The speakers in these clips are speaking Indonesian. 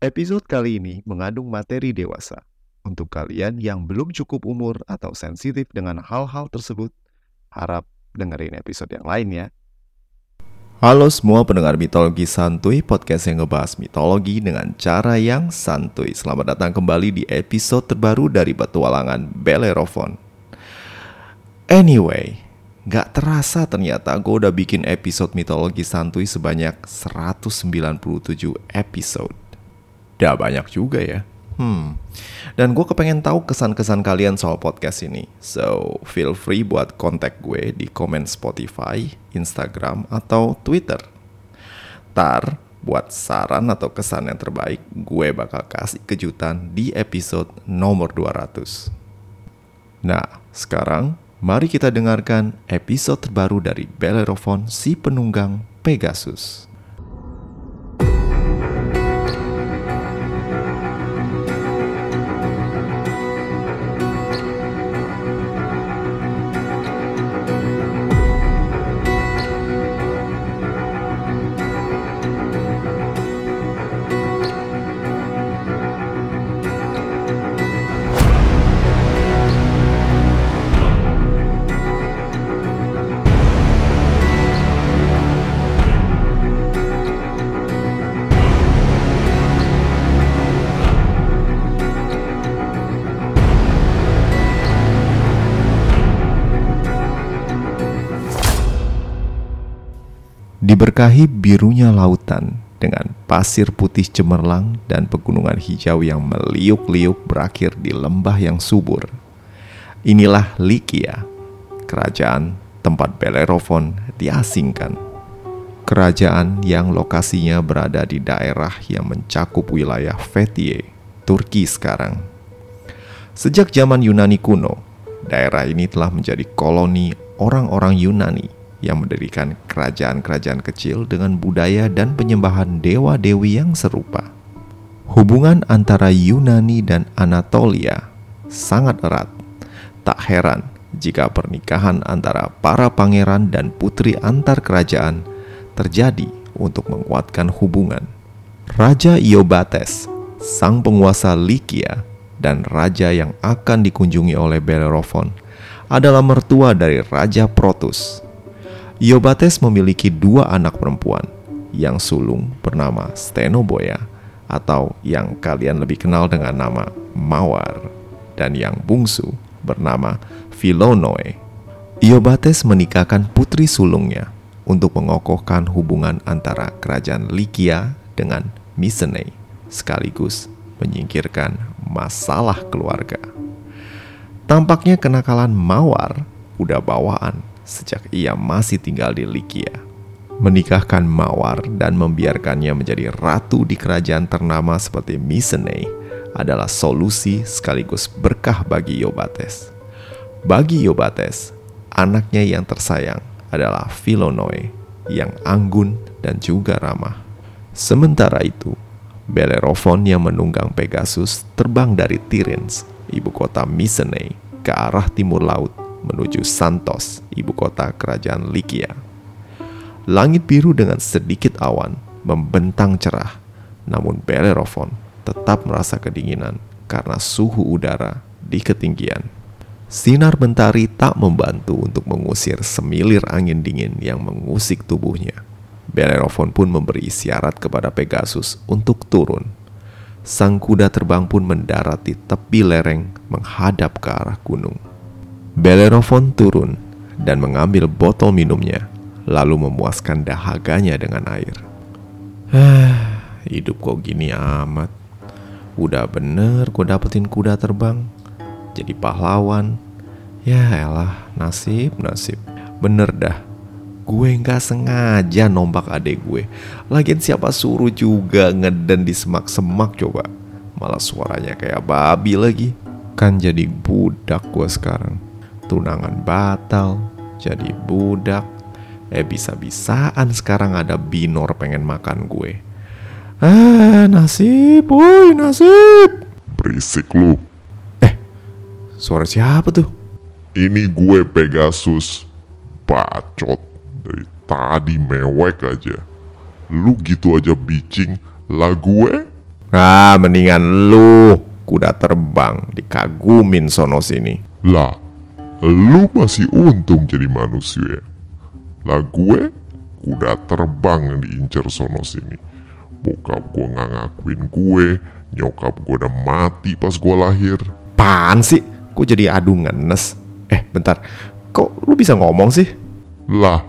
Episode kali ini mengandung materi dewasa. Untuk kalian yang belum cukup umur atau sensitif dengan hal-hal tersebut, harap dengerin episode yang lain ya. Halo semua pendengar mitologi santuy, podcast yang ngebahas mitologi dengan cara yang santuy. Selamat datang kembali di episode terbaru dari petualangan Bellerophon. Anyway, Gak terasa ternyata gue udah bikin episode mitologi santuy sebanyak 197 episode. Udah banyak juga ya. Hmm. Dan gue kepengen tahu kesan-kesan kalian soal podcast ini. So, feel free buat kontak gue di komen Spotify, Instagram, atau Twitter. Tar, buat saran atau kesan yang terbaik, gue bakal kasih kejutan di episode nomor 200. Nah, sekarang Mari kita dengarkan episode terbaru dari Bellerophon si penunggang Pegasus. Diberkahi birunya lautan dengan pasir putih cemerlang dan pegunungan hijau yang meliuk-liuk berakhir di lembah yang subur. Inilah Likia, kerajaan tempat Bellerophon diasingkan. Kerajaan yang lokasinya berada di daerah yang mencakup wilayah Fethiye, Turki sekarang. Sejak zaman Yunani kuno, daerah ini telah menjadi koloni orang-orang Yunani yang mendirikan kerajaan-kerajaan kecil dengan budaya dan penyembahan dewa-dewi yang serupa. Hubungan antara Yunani dan Anatolia sangat erat. Tak heran jika pernikahan antara para pangeran dan putri antar kerajaan terjadi untuk menguatkan hubungan. Raja Iobates, sang penguasa Likia, dan raja yang akan dikunjungi oleh Bellerophon adalah mertua dari Raja Protus Iobates memiliki dua anak perempuan. Yang sulung bernama Stenoboya atau yang kalian lebih kenal dengan nama Mawar dan yang bungsu bernama Philonoe. Iobates menikahkan putri sulungnya untuk mengokohkan hubungan antara kerajaan Likia dengan Mycenae sekaligus menyingkirkan masalah keluarga. Tampaknya kenakalan Mawar udah bawaan sejak ia masih tinggal di Likia. Menikahkan Mawar dan membiarkannya menjadi ratu di kerajaan ternama seperti Mycenae adalah solusi sekaligus berkah bagi Yobates. Bagi Yobates, anaknya yang tersayang adalah Philonoe yang anggun dan juga ramah. Sementara itu, Bellerophon yang menunggang Pegasus terbang dari Tiryns, ibu kota Mycenae, ke arah timur laut menuju Santos, ibu kota kerajaan Likia. Langit biru dengan sedikit awan membentang cerah, namun Bellerophon tetap merasa kedinginan karena suhu udara di ketinggian. Sinar mentari tak membantu untuk mengusir semilir angin dingin yang mengusik tubuhnya. Bellerophon pun memberi isyarat kepada Pegasus untuk turun. Sang kuda terbang pun mendarat di tepi lereng menghadap ke arah gunung. Bellerophon turun dan mengambil botol minumnya, lalu memuaskan dahaganya dengan air. Hidup kok gini amat. Udah bener gue dapetin kuda terbang. Jadi pahlawan. Ya elah, nasib, nasib. Bener dah. Gue nggak sengaja nombak adek gue. Lagian siapa suruh juga ngeden di semak-semak coba. Malah suaranya kayak babi lagi. Kan jadi budak gue sekarang tunangan batal, jadi budak. Eh bisa-bisaan sekarang ada binor pengen makan gue. Ah, nasib, woi nasib. Berisik lu. Eh, suara siapa tuh? Ini gue Pegasus. Bacot. Dari tadi mewek aja. Lu gitu aja bicing. Lah gue? Ah, mendingan lu kuda terbang dikagumin sono sini. Lah, lu masih untung jadi manusia. Lah gue kuda terbang yang diincar sono sini. Bokap gue nggak ngakuin gue, nyokap gue udah mati pas gue lahir. Pan sih? Kok jadi adu ngenes? Eh, bentar. Kok lu bisa ngomong sih? Lah,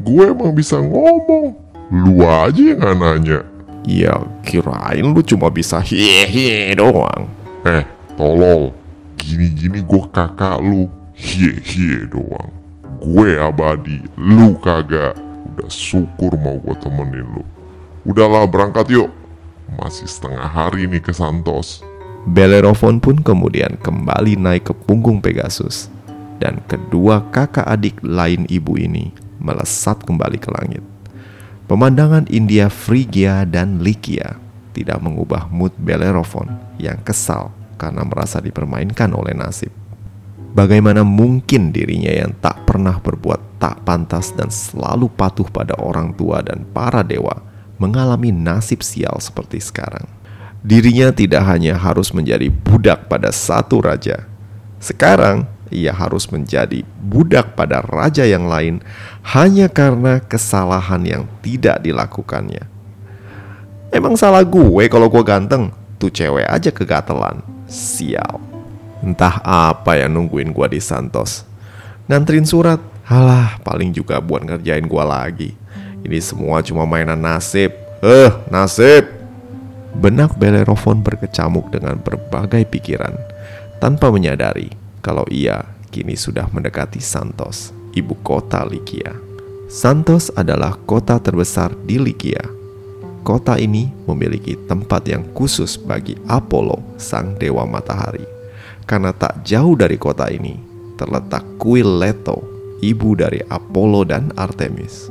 gue emang bisa ngomong. Lu aja yang nggak nanya. Ya, kirain lu cuma bisa hehe doang. Eh, tolol. Gini-gini gue kakak lu. Hie-hie doang. Gue abadi, lu kagak. Udah syukur mau gue temenin lu. Udahlah berangkat yuk. Masih setengah hari nih ke Santos. Bellerophon pun kemudian kembali naik ke punggung Pegasus. Dan kedua kakak adik lain ibu ini melesat kembali ke langit. Pemandangan India Phrygia dan Lycia tidak mengubah mood Bellerophon yang kesal karena merasa dipermainkan oleh nasib. Bagaimana mungkin dirinya yang tak pernah berbuat tak pantas dan selalu patuh pada orang tua dan para dewa mengalami nasib sial seperti sekarang? Dirinya tidak hanya harus menjadi budak pada satu raja. Sekarang ia harus menjadi budak pada raja yang lain hanya karena kesalahan yang tidak dilakukannya. Emang salah gue kalau gue ganteng? Tuh cewek aja kegatelan. Sial. Entah apa yang nungguin gue di Santos. Nganterin surat, halah paling juga buat ngerjain gue lagi. Ini semua cuma mainan nasib. Eh, nasib. Benak Bellerophon berkecamuk dengan berbagai pikiran tanpa menyadari kalau ia kini sudah mendekati Santos, ibu kota Likia. Santos adalah kota terbesar di Likia. Kota ini memiliki tempat yang khusus bagi Apollo, sang dewa matahari. Karena tak jauh dari kota ini terletak kuil Leto, ibu dari Apollo dan Artemis.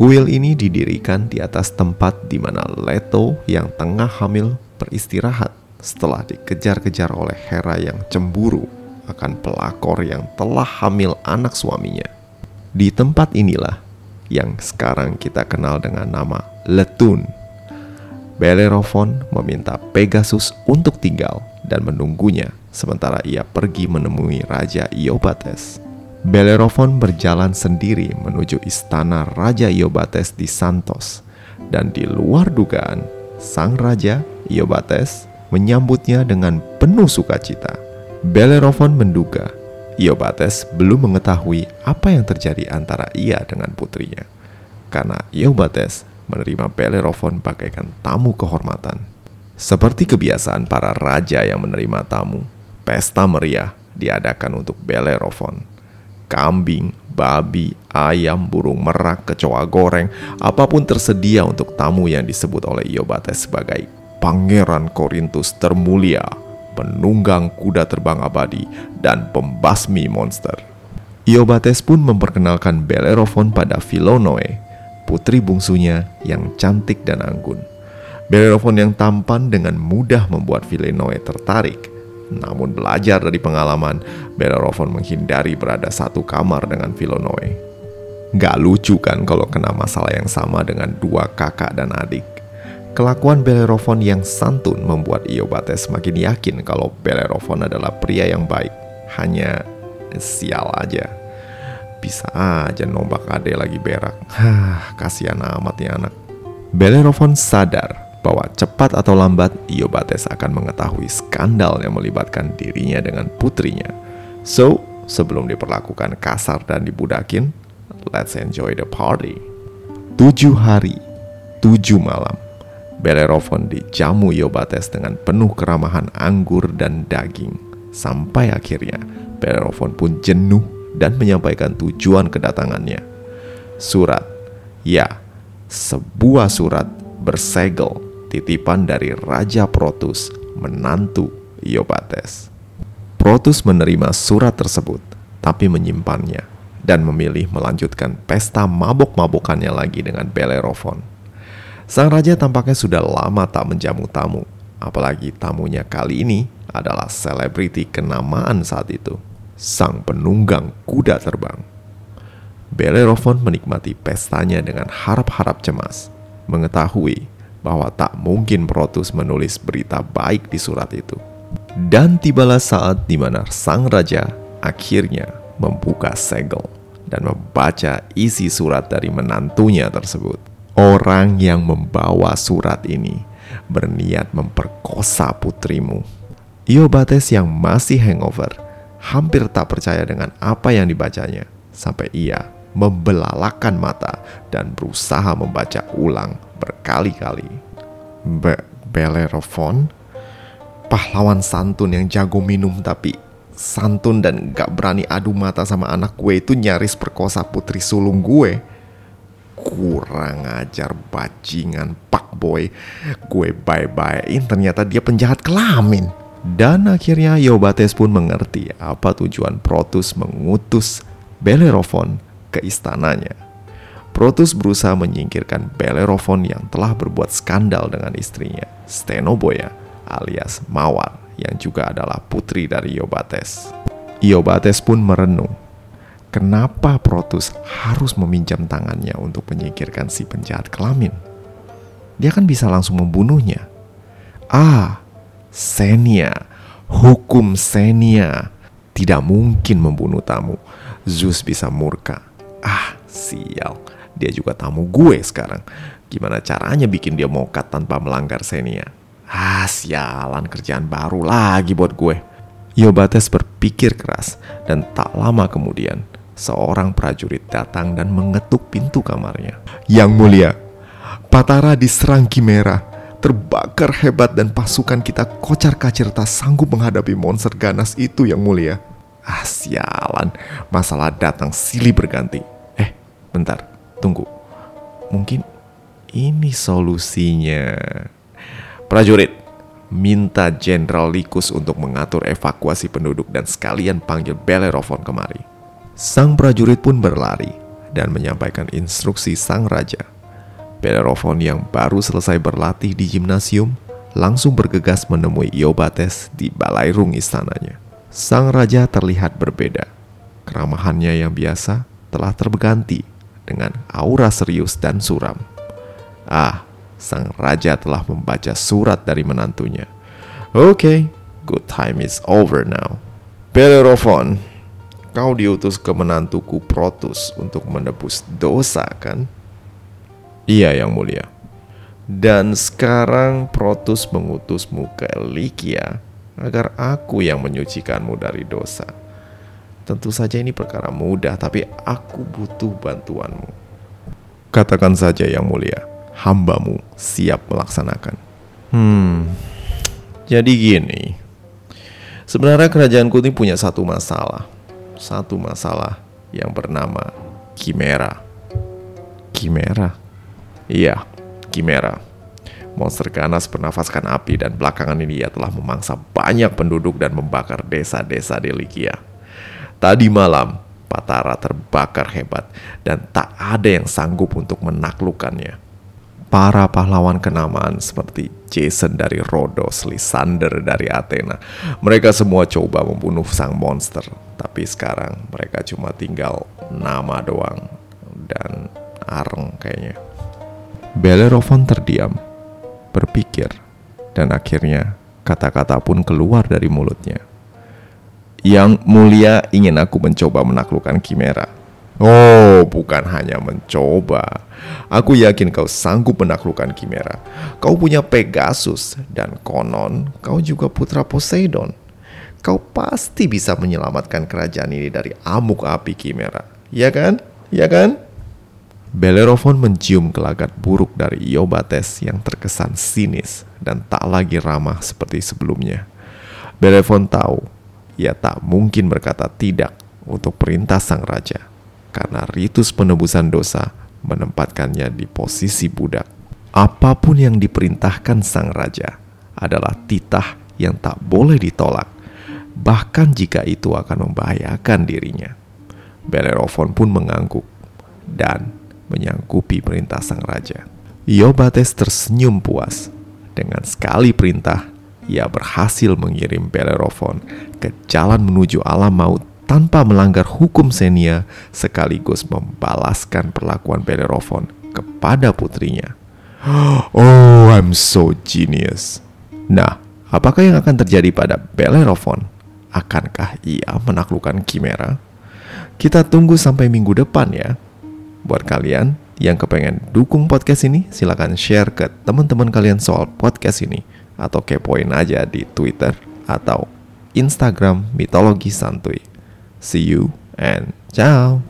Kuil ini didirikan di atas tempat di mana Leto yang tengah hamil beristirahat setelah dikejar-kejar oleh Hera yang cemburu akan pelakor yang telah hamil anak suaminya. Di tempat inilah yang sekarang kita kenal dengan nama Letun. Bellerophon meminta Pegasus untuk tinggal dan menunggunya sementara ia pergi menemui Raja Iobates. Bellerophon berjalan sendiri menuju istana Raja Iobates di Santos dan di luar dugaan, sang raja Iobates menyambutnya dengan penuh sukacita. Bellerophon menduga Iobates belum mengetahui apa yang terjadi antara ia dengan putrinya. Karena Iobates menerima Bellerophon bagaikan tamu kehormatan. Seperti kebiasaan para raja yang menerima tamu, pesta meriah diadakan untuk Bellerophon. Kambing, babi, ayam, burung merak, kecoa goreng, apa pun tersedia untuk tamu yang disebut oleh Iobates sebagai Pangeran Korintus termulia, penunggang kuda terbang abadi, dan pembasmi monster. Iobates pun memperkenalkan Bellerophon pada Philonoe, putri bungsunya yang cantik dan anggun. Bellerophon yang tampan dengan mudah membuat Philonoe tertarik. Namun belajar dari pengalaman, Bellerophon menghindari berada satu kamar dengan Philonoe. Gak lucu kan kalau kena masalah yang sama dengan dua kakak dan adik. Kelakuan Bellerophon yang santun membuat Iobates semakin yakin kalau Bellerophon adalah pria yang baik. Hanya sial aja. Bisa aja nombak ade lagi berak. Hah, kasihan amat ya anak. Bellerophon sadar bahwa cepat atau lambat Iobates akan mengetahui skandal yang melibatkan dirinya dengan putrinya. So, sebelum diperlakukan kasar dan dibudakin, let's enjoy the party. Tujuh hari, tujuh malam, Bellerophon dijamu Iobates dengan penuh keramahan anggur dan daging. Sampai akhirnya Bellerophon pun jenuh dan menyampaikan tujuan kedatangannya. Surat, ya, sebuah surat bersegel titipan dari Raja Protus, menantu Iobates. Protus menerima surat tersebut, tapi menyimpannya dan memilih melanjutkan pesta mabok-mabokannya lagi dengan Bellerophon. Sang raja tampaknya sudah lama tak menjamu tamu, apalagi tamunya kali ini adalah selebriti kenamaan saat itu, sang penunggang kuda terbang. Bellerophon menikmati pestanya dengan harap-harap cemas, mengetahui bahwa tak mungkin Protus menulis berita baik di surat itu. Dan tibalah saat di mana sang raja akhirnya membuka segel dan membaca isi surat dari menantunya tersebut. Orang yang membawa surat ini berniat memperkosa putrimu. Iobates yang masih hangover hampir tak percaya dengan apa yang dibacanya sampai ia membelalakan mata dan berusaha membaca ulang berkali-kali. Be Bellerophon, pahlawan santun yang jago minum tapi santun dan gak berani adu mata sama anak gue itu nyaris perkosa putri sulung gue. Kurang ajar bajingan pak boy. Gue bye-byein ternyata dia penjahat kelamin. Dan akhirnya Yobates pun mengerti apa tujuan Protus mengutus Bellerophon ke istananya. Protus berusaha menyingkirkan Bellerophon yang telah berbuat skandal dengan istrinya, Stenoboya alias Mawar yang juga adalah putri dari Iobates. Iobates pun merenung, kenapa Protus harus meminjam tangannya untuk menyingkirkan si penjahat kelamin? Dia kan bisa langsung membunuhnya. Ah, Senia, hukum Senia. Tidak mungkin membunuh tamu. Zeus bisa murka. Ah, sial. Dia juga tamu gue sekarang. Gimana caranya bikin dia mokat tanpa melanggar Senia? Ah, sialan kerjaan baru lagi buat gue. Yobates berpikir keras dan tak lama kemudian seorang prajurit datang dan mengetuk pintu kamarnya. Yang mulia, Patara diserang Kimera, terbakar hebat dan pasukan kita kocar kacir tak sanggup menghadapi monster ganas itu yang mulia. Ah sialan, masalah datang silih berganti. Eh, bentar, tunggu. Mungkin ini solusinya. Prajurit, minta Jenderal Likus untuk mengatur evakuasi penduduk dan sekalian panggil Bellerophon kemari. Sang prajurit pun berlari dan menyampaikan instruksi sang raja. Bellerophon yang baru selesai berlatih di gimnasium langsung bergegas menemui Iobates di balairung istananya. Sang raja terlihat berbeda. Keramahannya yang biasa telah terganti dengan aura serius dan suram. Ah, sang raja telah membaca surat dari menantunya. Oke, okay, good time is over now. Bellerophon, kau diutus ke menantuku Protus untuk menebus dosa kan? Iya yang mulia. Dan sekarang Protus mengutusmu ke Likia agar aku yang menyucikanmu dari dosa. Tentu saja ini perkara mudah, tapi aku butuh bantuanmu. Katakan saja yang mulia hambamu siap melaksanakan. Hmm, jadi gini. Sebenarnya kerajaanku ini punya satu masalah. Satu masalah yang bernama Kimera. Kimera? Iya, Kimera. Monster ganas bernafaskan api dan belakangan ini ia telah memangsa banyak penduduk dan membakar desa-desa di Likia. Tadi malam, Patara terbakar hebat dan tak ada yang sanggup untuk menaklukkannya para pahlawan kenamaan seperti Jason dari Rhodos, Lysander dari Athena. Mereka semua coba membunuh sang monster, tapi sekarang mereka cuma tinggal nama doang dan areng kayaknya. Bellerophon terdiam, berpikir, dan akhirnya kata-kata pun keluar dari mulutnya. Yang mulia ingin aku mencoba menaklukkan Kimera. Oh, bukan hanya mencoba. Aku yakin kau sanggup menaklukkan Kimera. Kau punya Pegasus dan konon kau juga putra Poseidon. Kau pasti bisa menyelamatkan kerajaan ini dari amuk api Kimera. Ya kan? Ya kan? Bellerophon mencium gelagat buruk dari Iobates yang terkesan sinis dan tak lagi ramah seperti sebelumnya. Bellerophon tahu ia tak mungkin berkata tidak untuk perintah sang raja karena ritus penebusan dosa menempatkannya di posisi budak. Apa pun yang diperintahkan sang raja adalah titah yang tak boleh ditolak, bahkan jika itu akan membahayakan dirinya. Bellerophon pun mengangguk dan menyanggupi perintah sang raja. Iobates tersenyum puas. Dengan sekali perintah, ia berhasil mengirim Bellerophon ke jalan menuju alam maut tanpa melanggar hukum Senia sekaligus membalaskan perlakuan Bellerophon kepada putrinya. Oh, I'm so genius. Nah, apakah yang akan terjadi pada Bellerophon? Akankah ia menaklukkan Chimera? Kita tunggu sampai minggu depan ya. Buat kalian yang kepengen dukung podcast ini, silakan share ke teman-teman kalian soal podcast ini atau kepoin aja di Twitter atau Instagram mitologi santuy. See you and ciao.